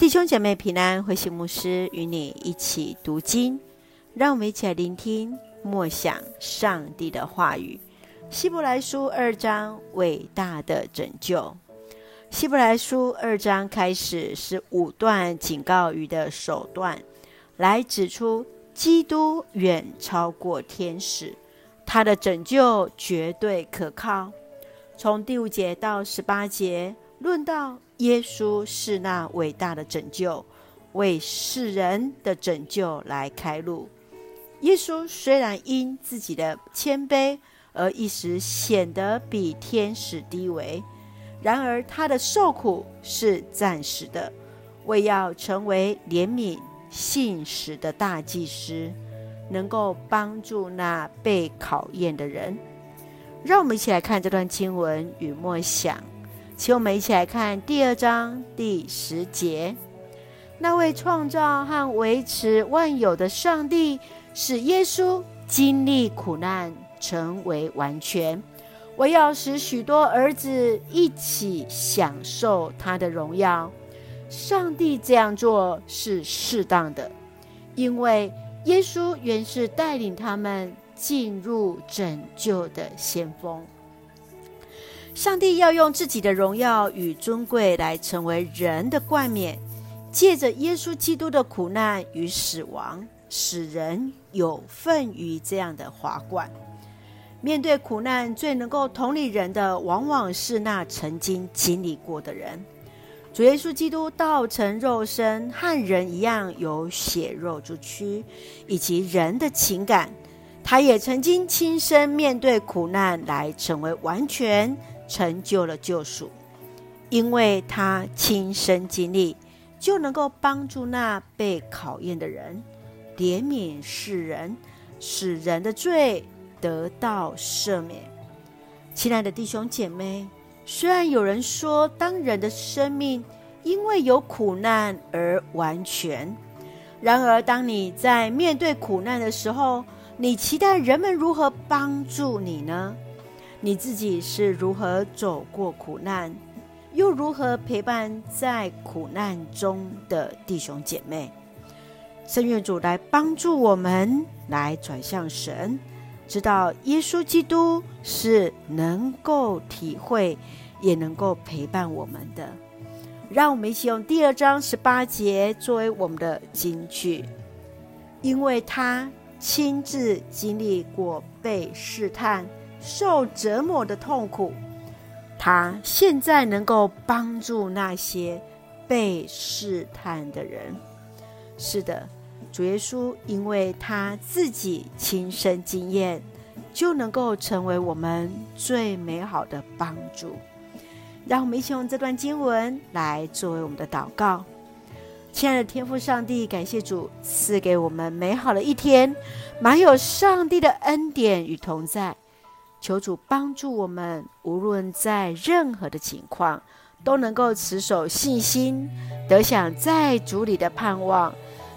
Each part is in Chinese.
弟兄姐妹平安，慧馨牧师与你一起读经，让我们一起来聆听默想上帝的话语。希伯来书二章，伟大的拯救。希伯来书二章开始是五段警告语的首段，来指出基督远超过天使，他的拯救绝对可靠。从第五节到十八节，论到耶稣是那伟大的拯救，为世人的拯救来开路。耶稣虽然因自己的谦卑而一时显得比天使低微，然而他的受苦是暂时的，为要成为怜悯信实的大祭司，能够帮助那被考验的人。让我们一起来看这段经文与默想，请我们一起来看第二章第十节。那位创造和维持万有的上帝，使耶稣经历苦难，成为完全，我要使许多儿子一起享受他的荣耀。上帝这样做是适当的，因为耶稣原是带领他们。进入拯救的先锋，上帝要用自己的荣耀与尊贵来成为人的冠冕，借着耶稣基督的苦难与死亡，使人有份于这样的华冠。面对苦难，最能够同理人的，往往是那曾经经历过的人。主耶稣基督道成肉身，和人一样有血肉之躯，以及人的情感。他也曾经亲身面对苦难，来成为完全，成就了救赎。因为他亲身经历，就能够帮助那被考验的人，怜悯世人，使人的罪得到赦免。亲爱的弟兄姐妹，虽然有人说，当人的生命因为有苦难而完全，然而当你在面对苦难的时候，你期待人们如何帮助你呢？你自己是如何走过苦难，又如何陪伴在苦难中的弟兄姐妹？圣愿主来帮助我们，来转向神，知道耶稣基督是能够体会，也能够陪伴我们的。让我们一起用第二章十八节作为我们的金句，因为他。亲自经历过被试探、受折磨的痛苦，他现在能够帮助那些被试探的人。是的，主耶稣因为他自己亲身经验，就能够成为我们最美好的帮助。让我们一起用这段经文来作为我们的祷告。亲爱的天父上帝，感谢主赐给我们美好的一天，满有上帝的恩典与同在。求主帮助我们，无论在任何的情况，都能够持守信心，得享在主里的盼望。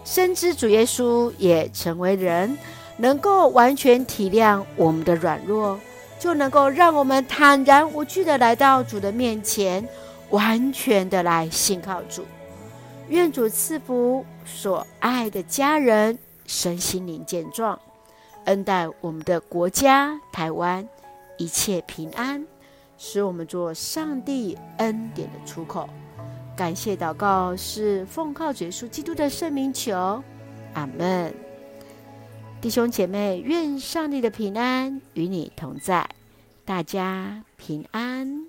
深知主耶稣也成为人，能够完全体谅我们的软弱，就能够让我们坦然无惧的来到主的面前，完全的来信靠主。愿主赐福所爱的家人身心灵健壮，恩待我们的国家台湾一切平安，使我们做上帝恩典的出口。感谢祷告是奉靠耶稣基督的圣名求，阿门。弟兄姐妹，愿上帝的平安与你同在，大家平安。